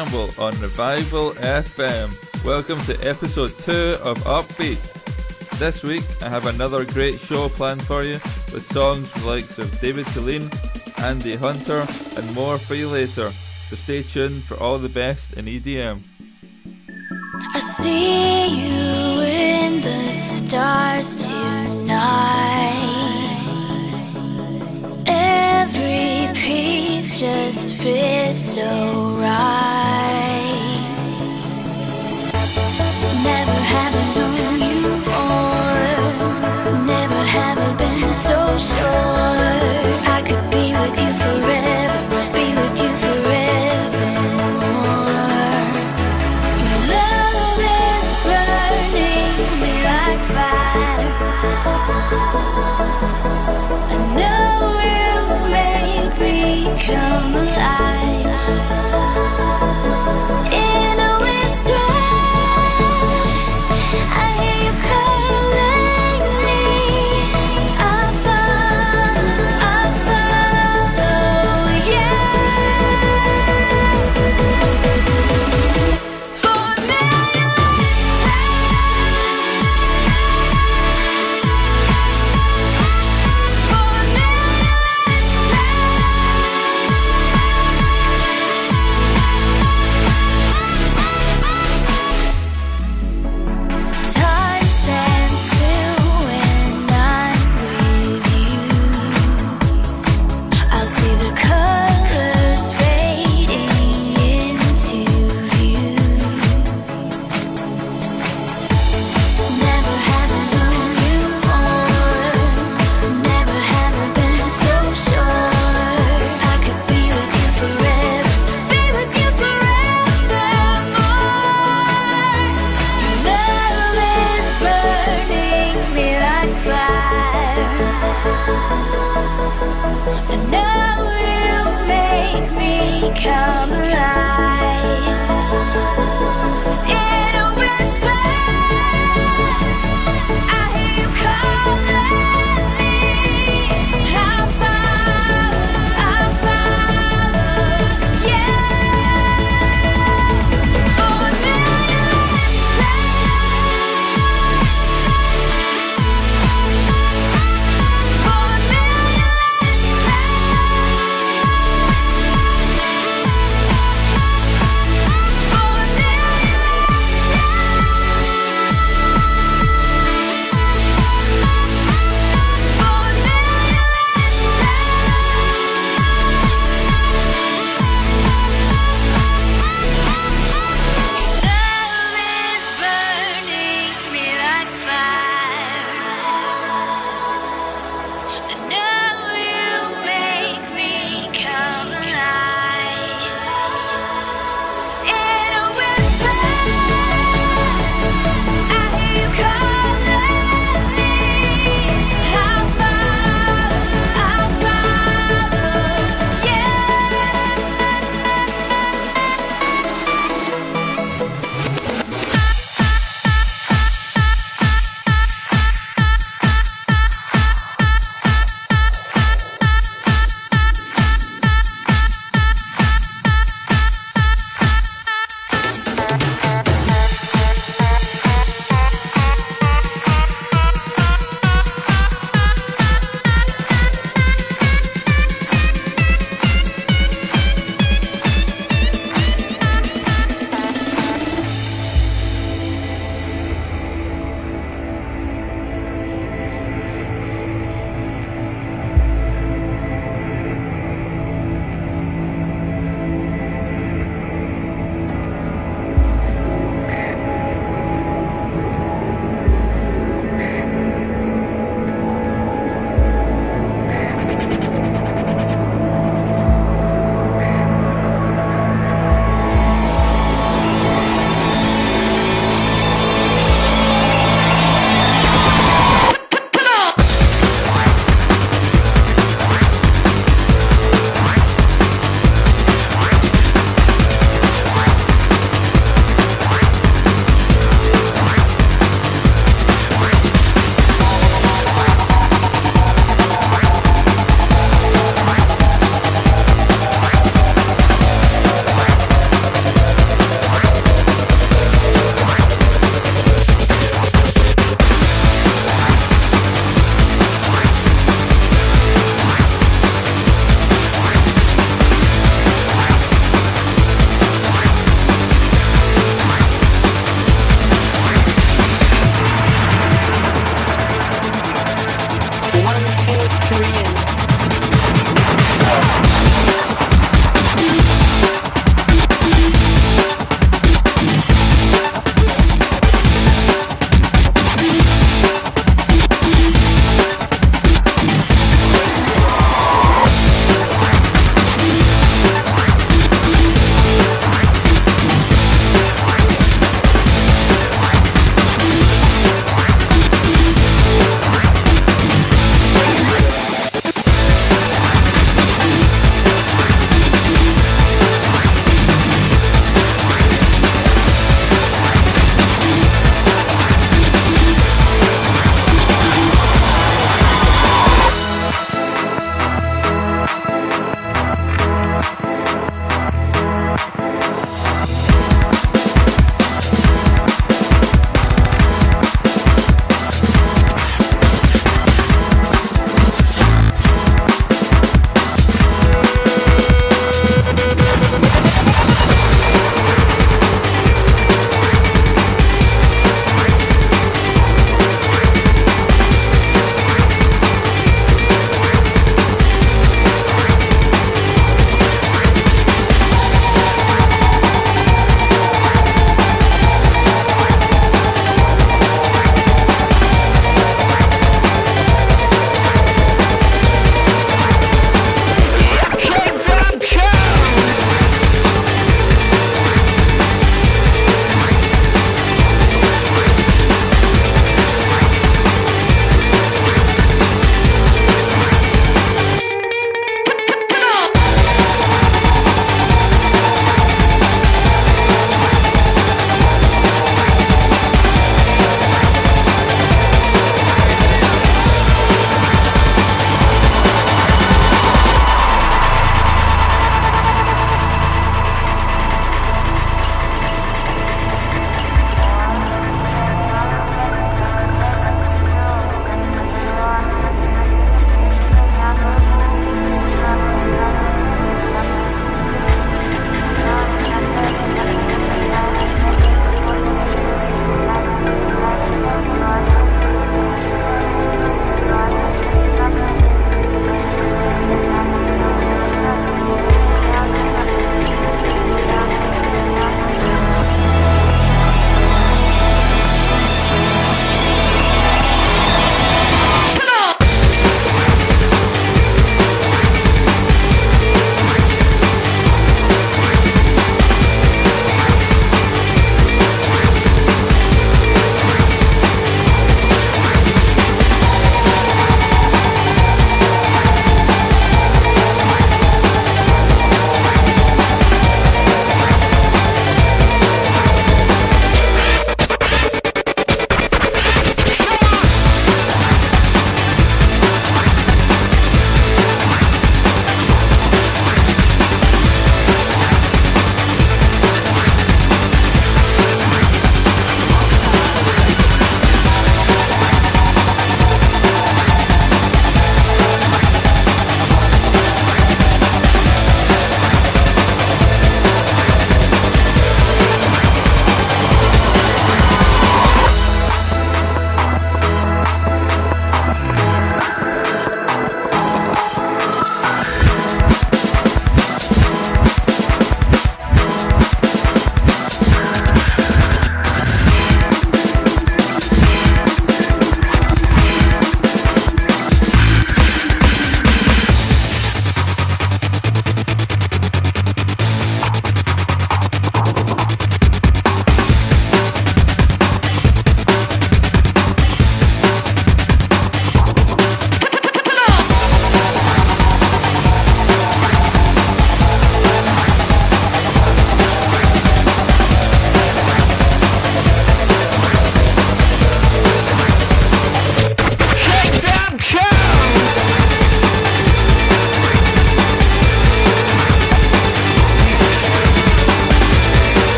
Campbell on Revival FM. Welcome to episode 2 of Upbeat. This week I have another great show planned for you with songs from the likes of David Killeen, Andy Hunter, and more for you later. So stay tuned for all the best in EDM. I see you in the stars tonight. Every piece just fits so right. Never have I known you more. Never have I been so sure I could be with you forever.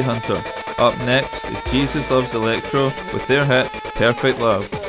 Hunter. Up next is Jesus Loves Electro with their hit Perfect Love.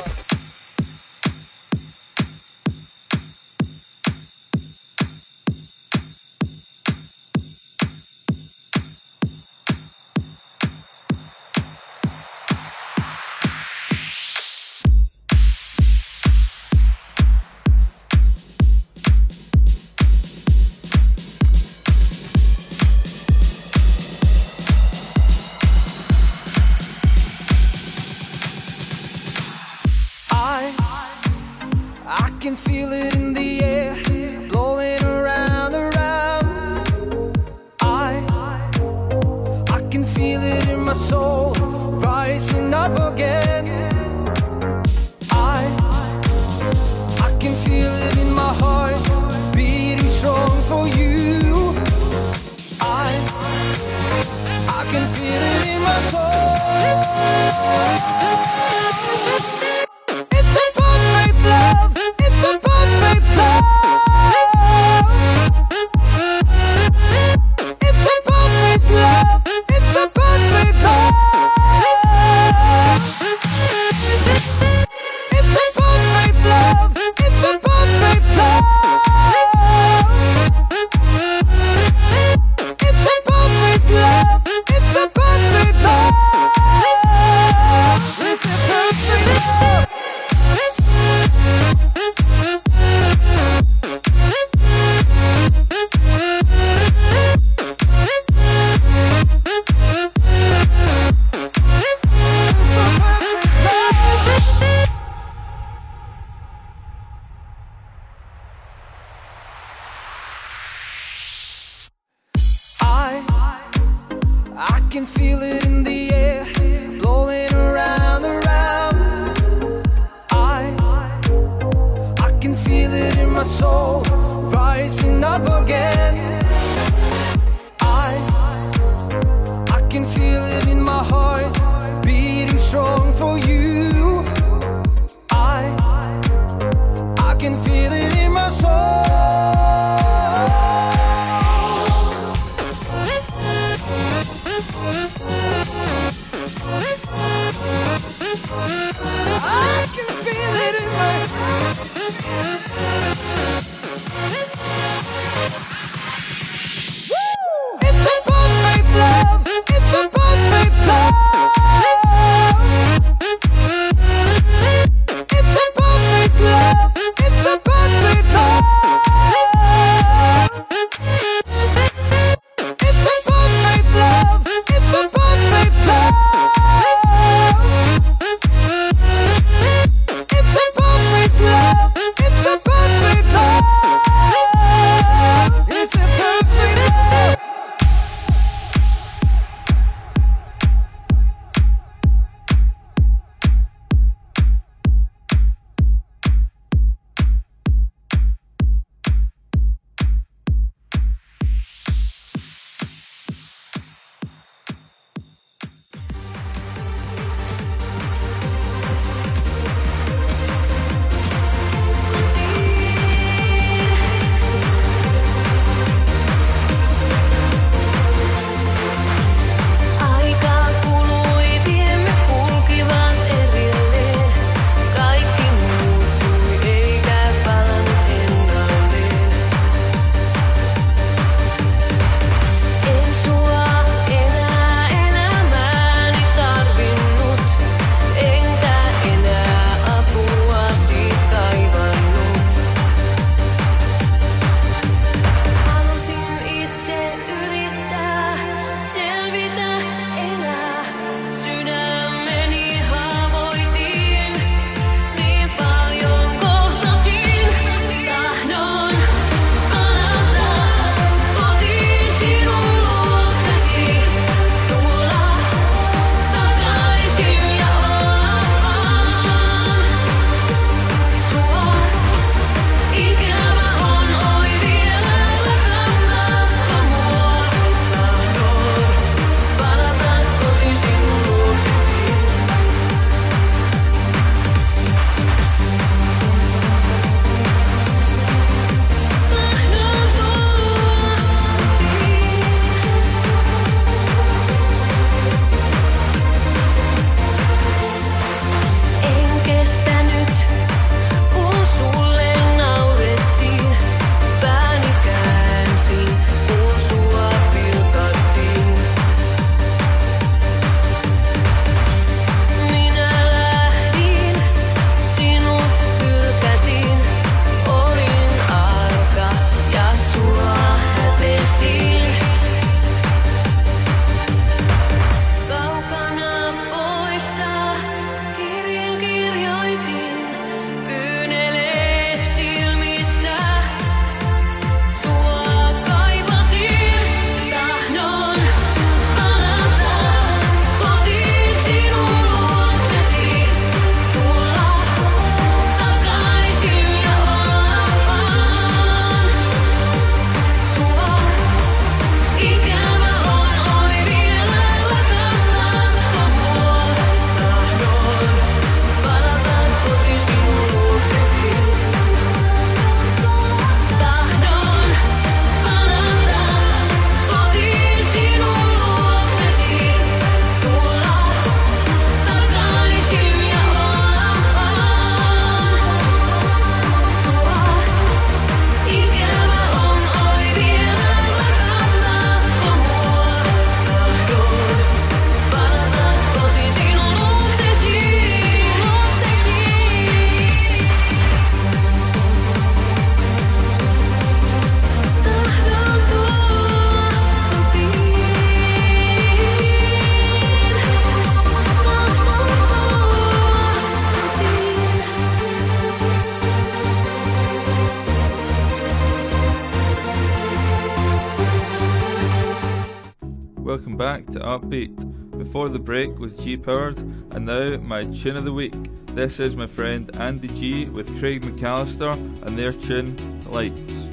Upbeat. Before the break was G Powered, and now my tune of the week. This is my friend Andy G with Craig McAllister and their tune Lights.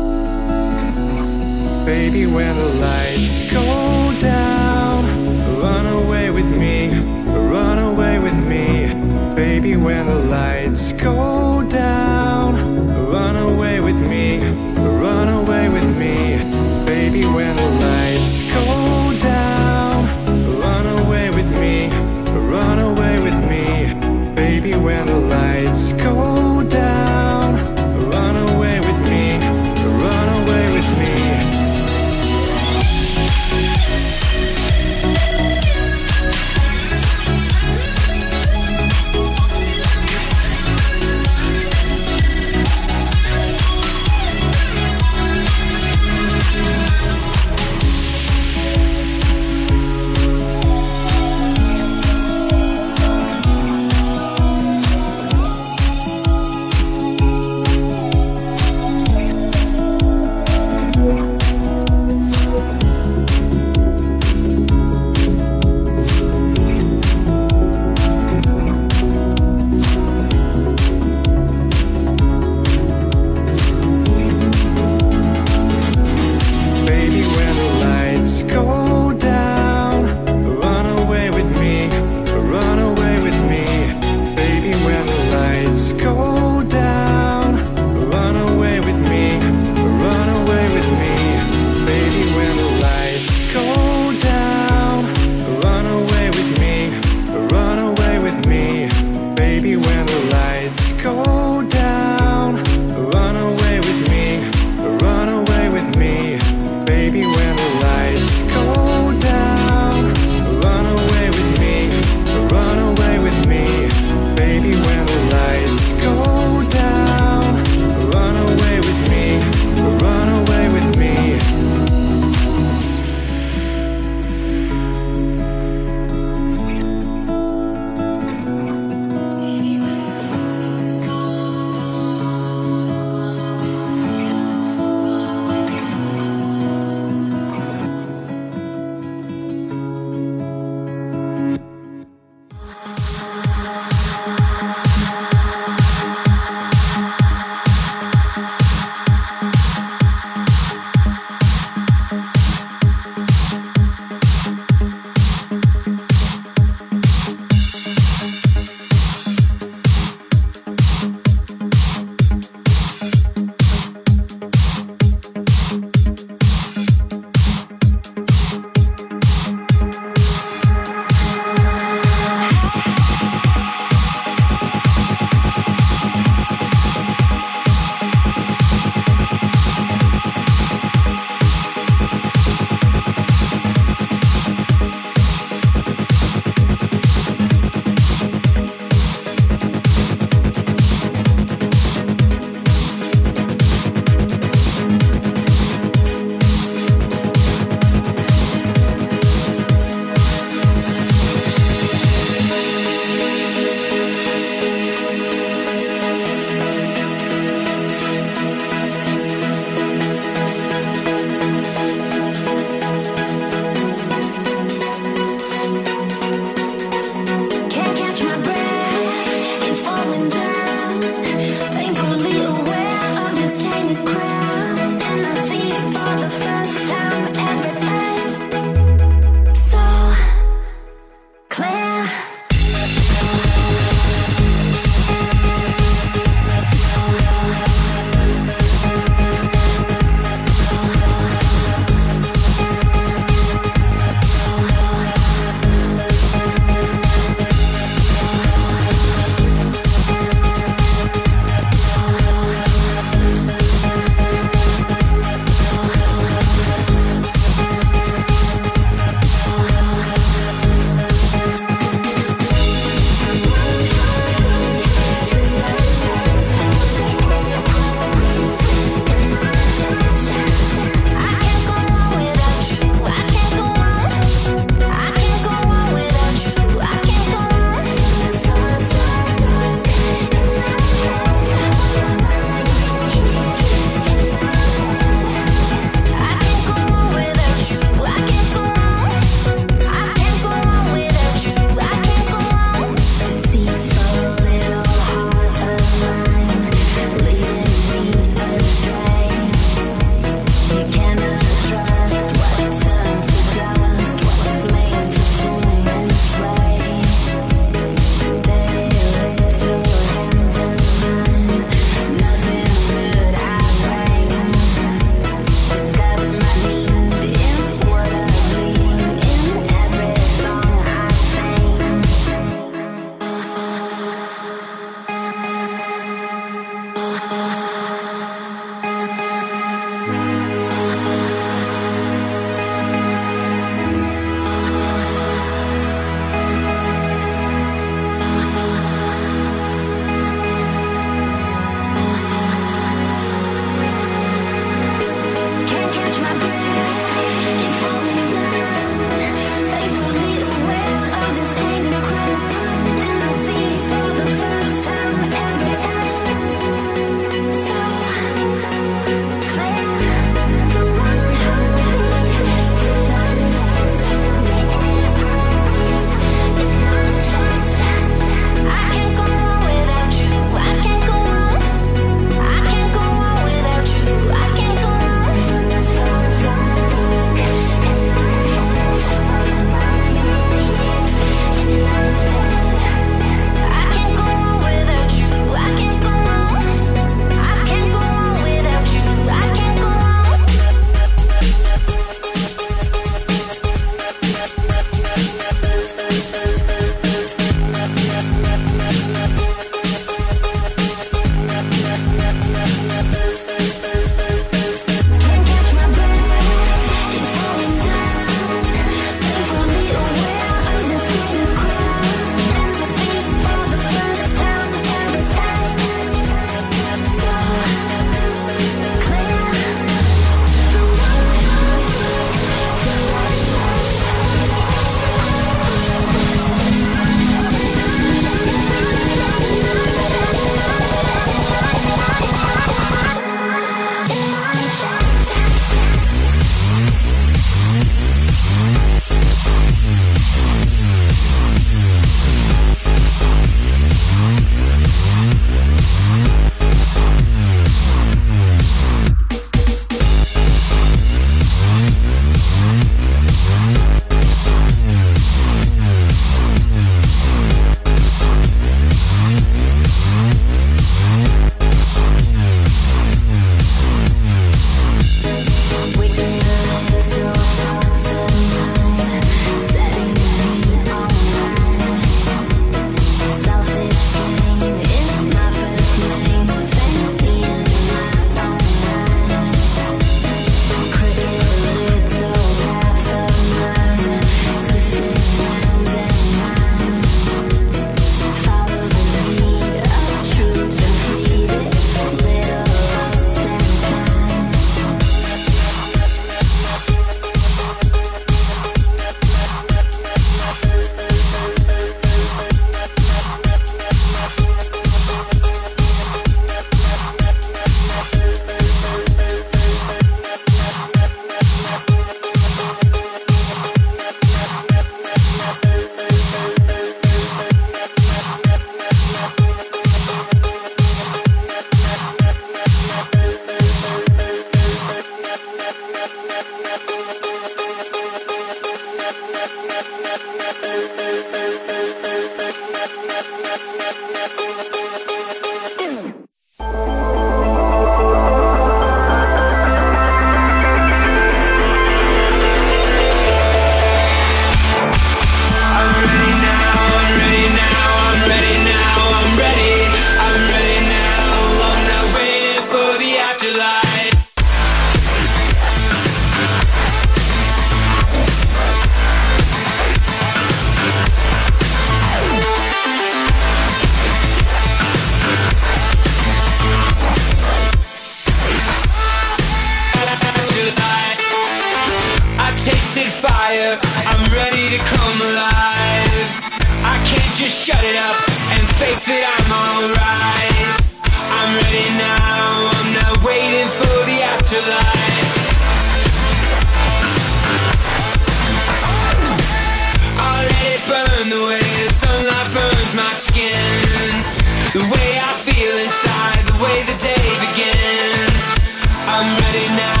I'm ready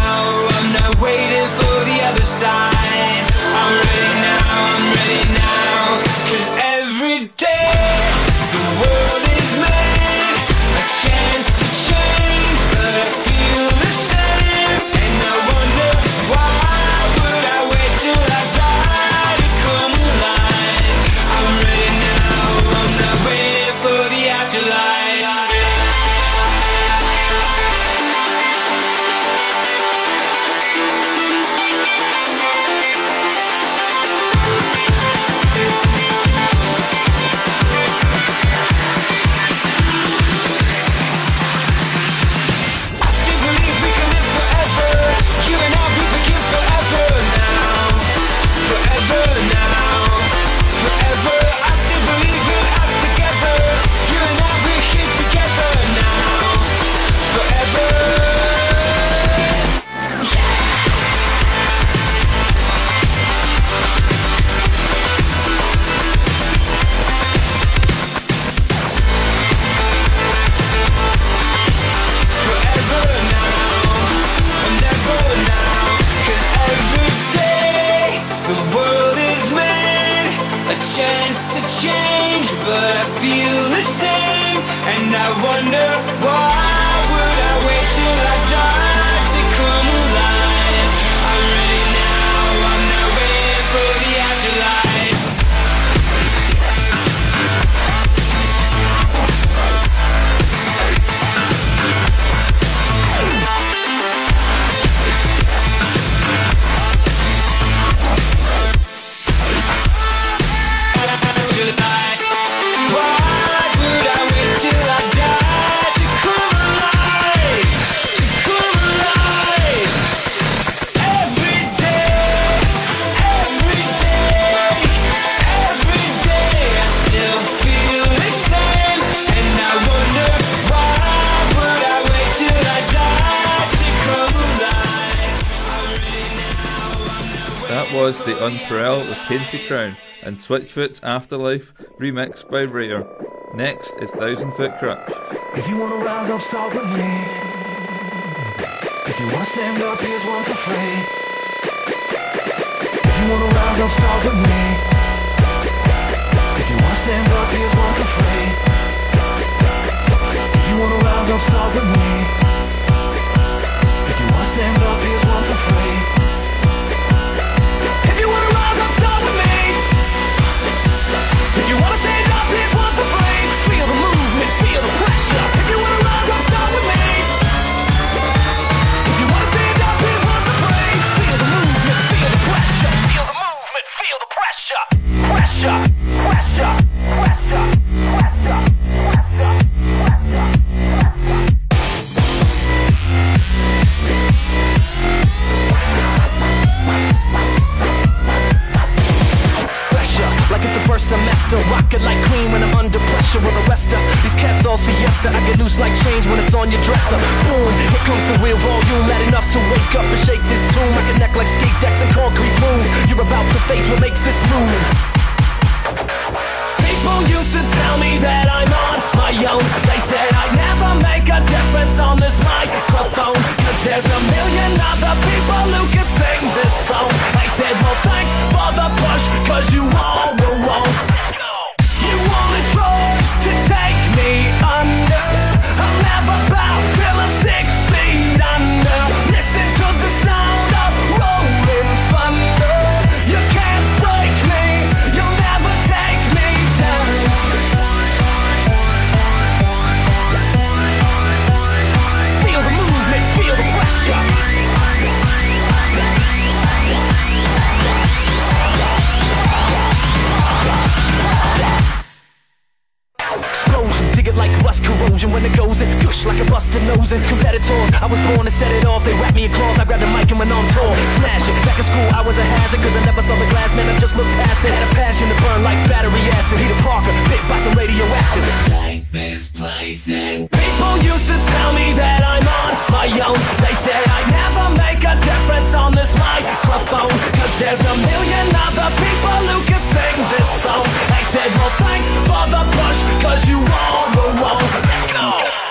Unparallel with Tainted Crown and Switchfoot's Afterlife remixed by Rare. Next is Thousand Foot Krutch. If you wanna rise up, start with me. If you wanna stand up, here's one for free. If you wanna rise up, start with me. If you wanna stand up, here's one for free. If you wanna rise up, start with me. If you wanna stand up, here's one for free. You wanna stand first semester Rocket like queen when I'm under pressure with a rester These cats all siesta. I get loose like change when it's on your dresser. Boom, here comes the real volume. Mad enough to wake up and shake this tune I connect like skate decks and concrete rooms. You're about to face what makes this move. People used to tell me that I'm on my own. They said I'd never make a difference on this microphone. Cause there's a million other people who could sing this song. I said, well thanks for the push Cause you all were wrong rivals and competitors. I was born to set it off. They wrapped me in cloth. I grabbed the mic and went on tour. Smash it. Back in school, I was a hazard because I never saw the glass. Man, I just looked past it. Had a passion to burn like battery acid. Peter Parker, bit by some radioactive. People used to tell me that I'm on my own. They say I never make on this microphone. Cause there's a million other people who could sing this song. I said, well, thanks for the push, cause you all were wrong. Let's go.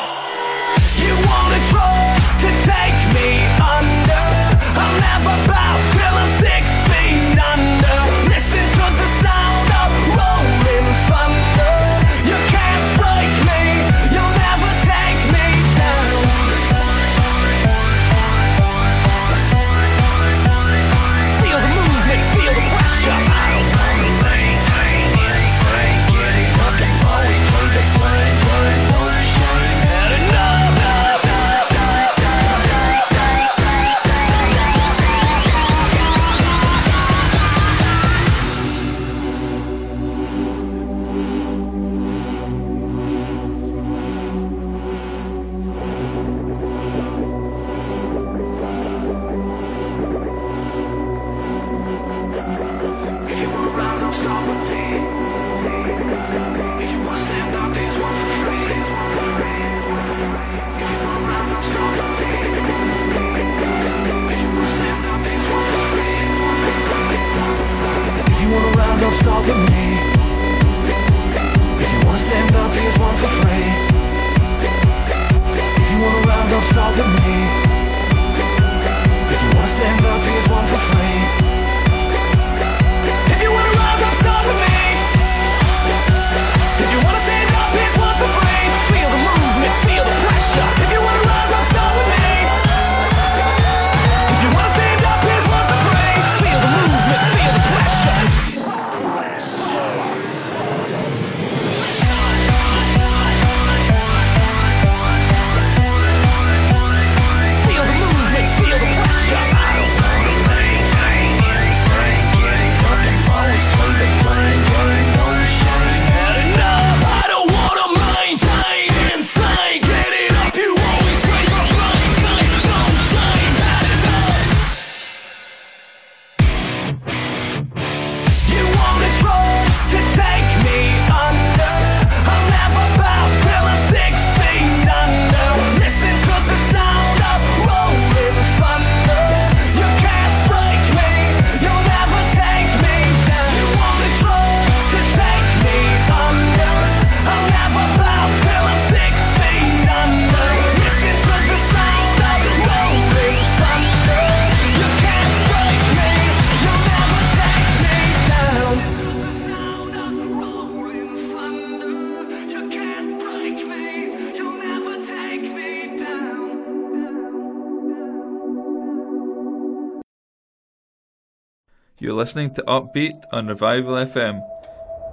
Listening to Upbeat on Revival FM.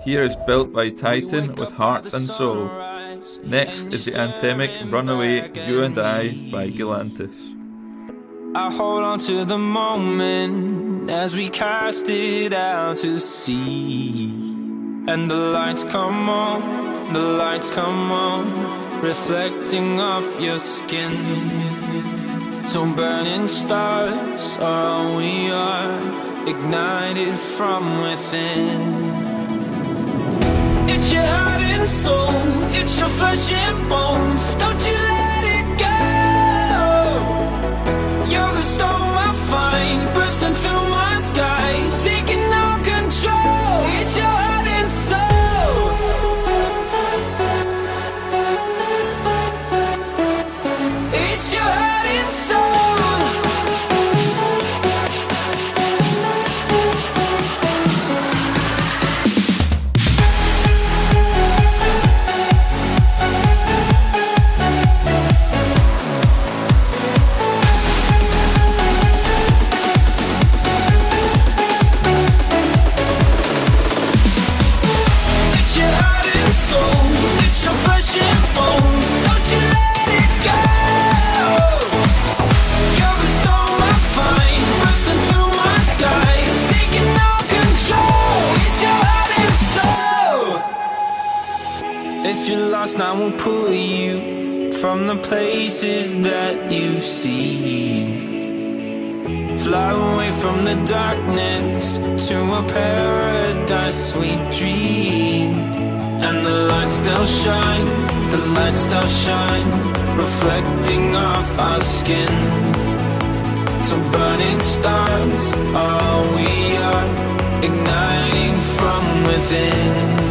Here is Built by Titan with Heart and Soul. Next is the anthemic Runaway You and I by Galantis. I hold on to the moment as we cast it out to sea. And the lights come on, the lights come on, reflecting off your skin. So burning stars are all we are, ignited from within. It's your heart and soul, it's your flesh and bones. the places that you see. Fly away from the darkness to a paradise we dreamed. And the lights still shine, the lights still shine, reflecting off our skin. So burning stars, all we are, igniting from within.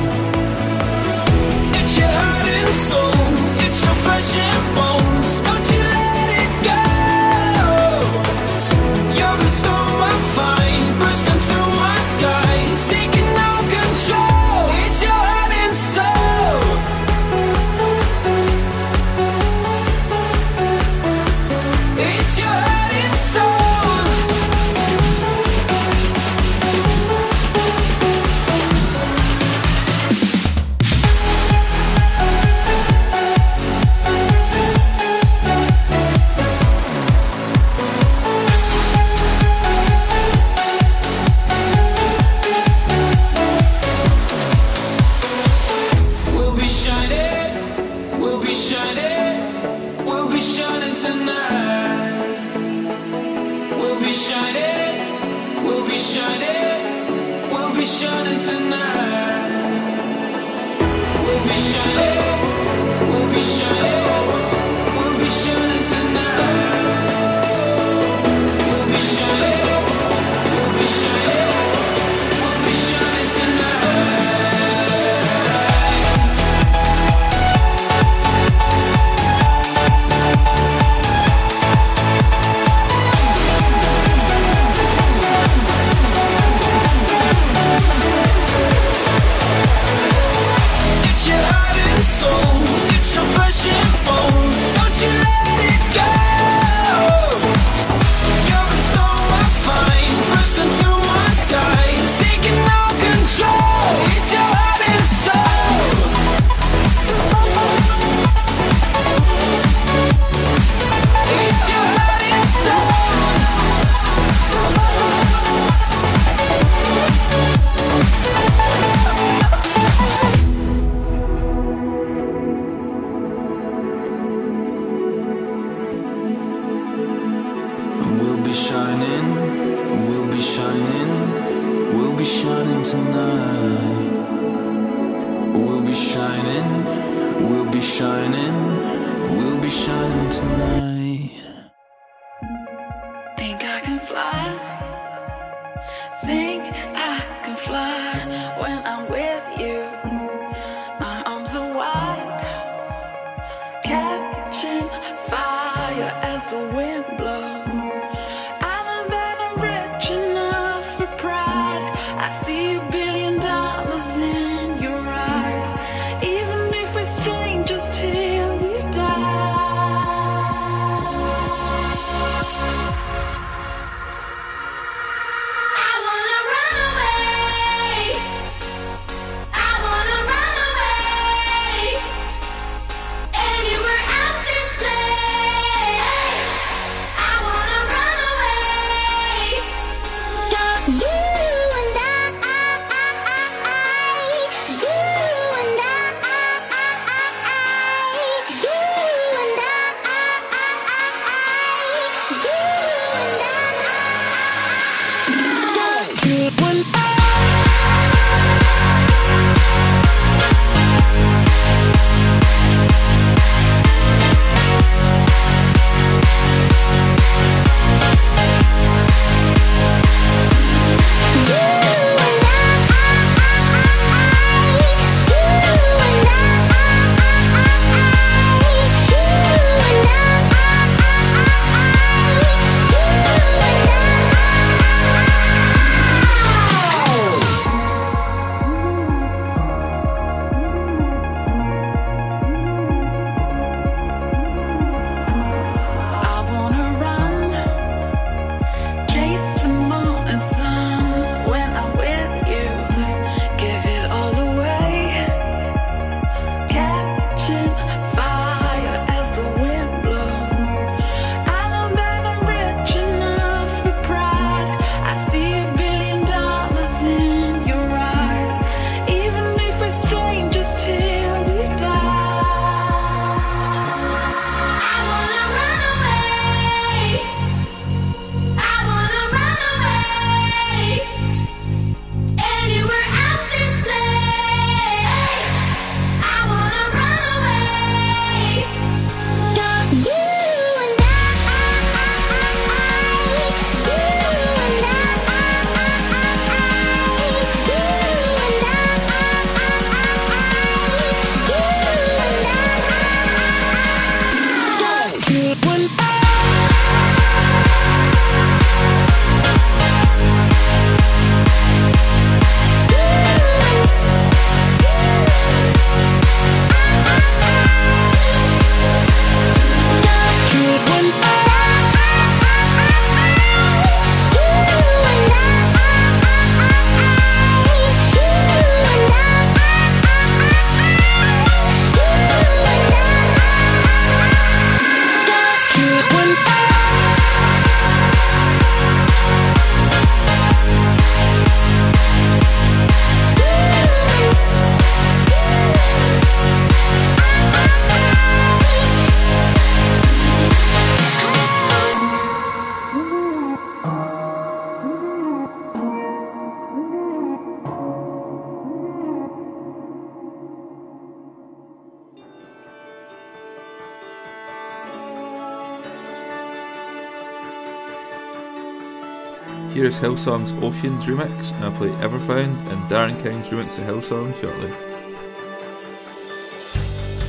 here's Hillsong's Oceans remix, and I'll play Everfound and Darren King's remix of Hillsong shortly.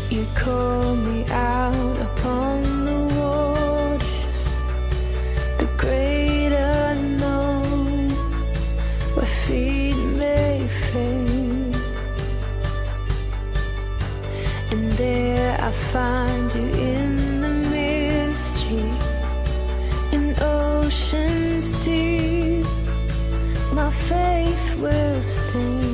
You call me out upon the waters, the great unknown, where feet may fail, and there I find you in the mystery, in oceans deep faith will stay.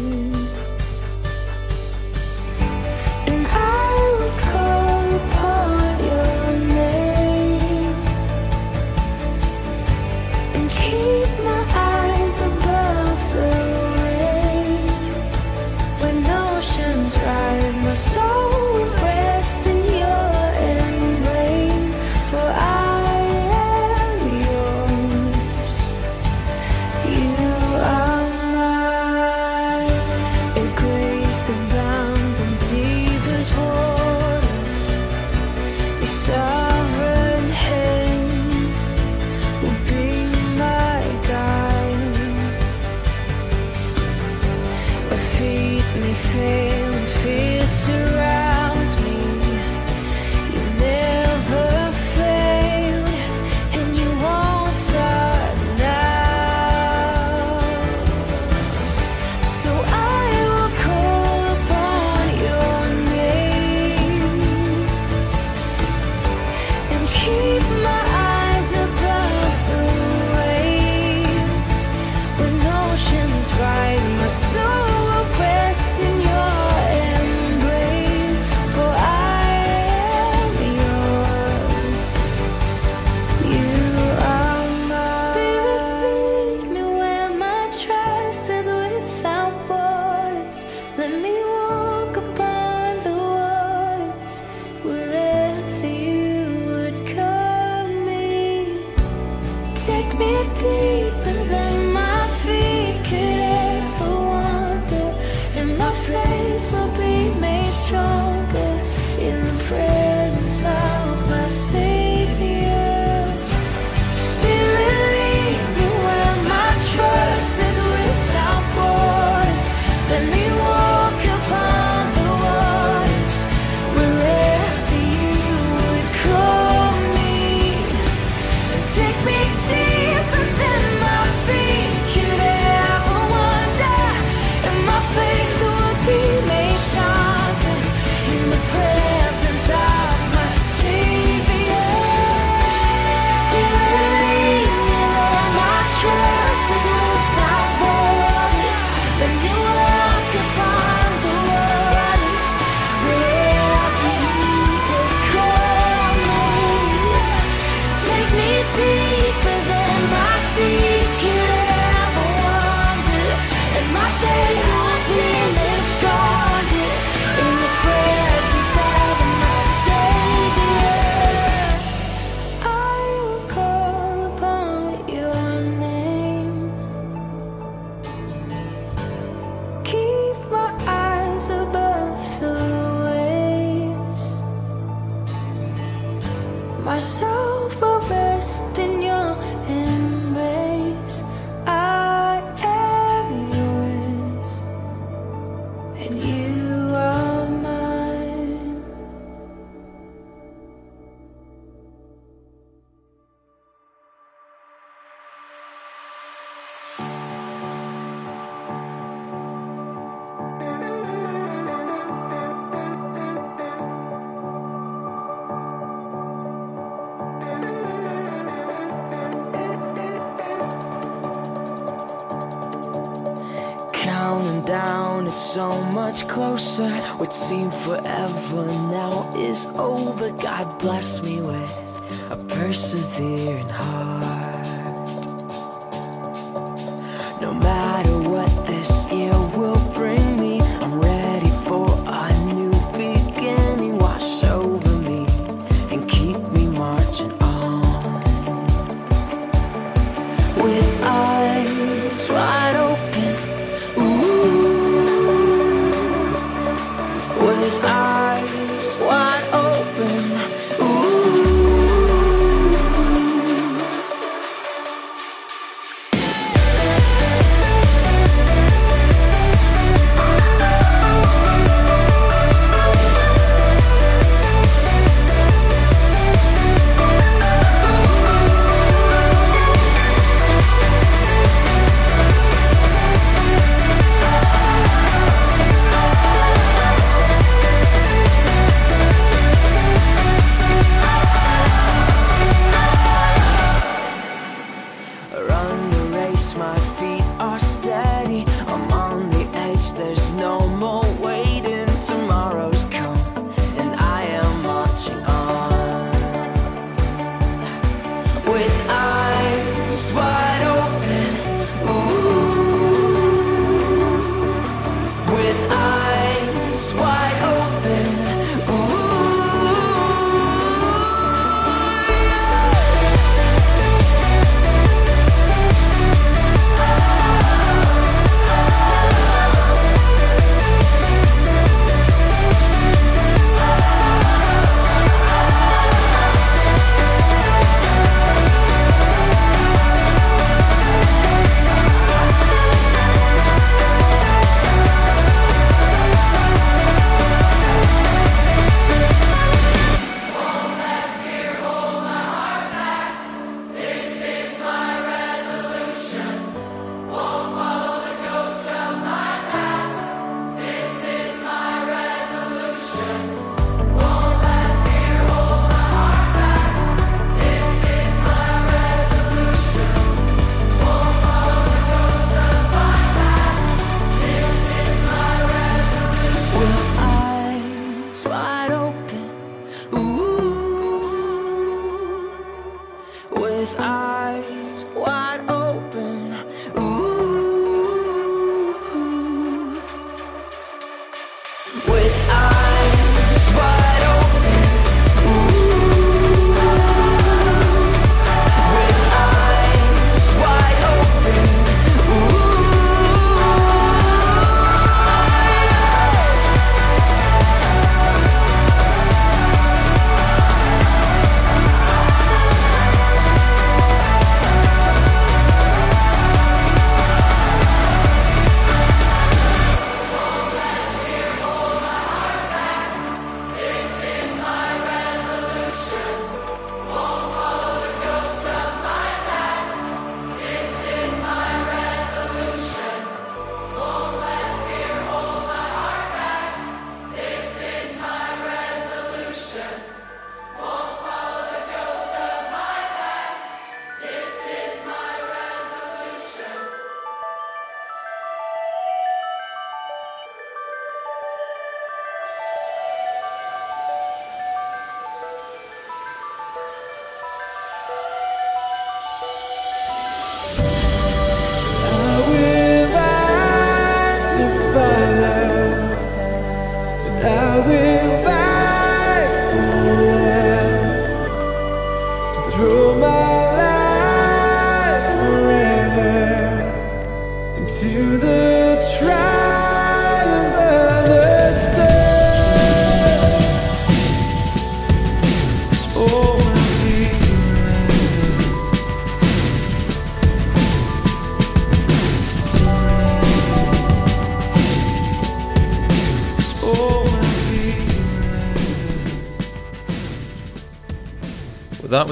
down, it's so much closer. What seemed forever now is over. God bless me with a persevering heart.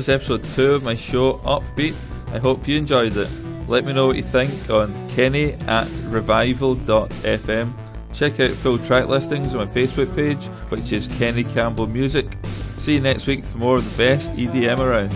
Was episode two of my show, Upbeat. I hope you enjoyed it. Let me know what you think on kenny at revival.fm. Check out full track listings on my Facebook page, which is Kenny Campbell Music. See you next week for more of the best EDM around.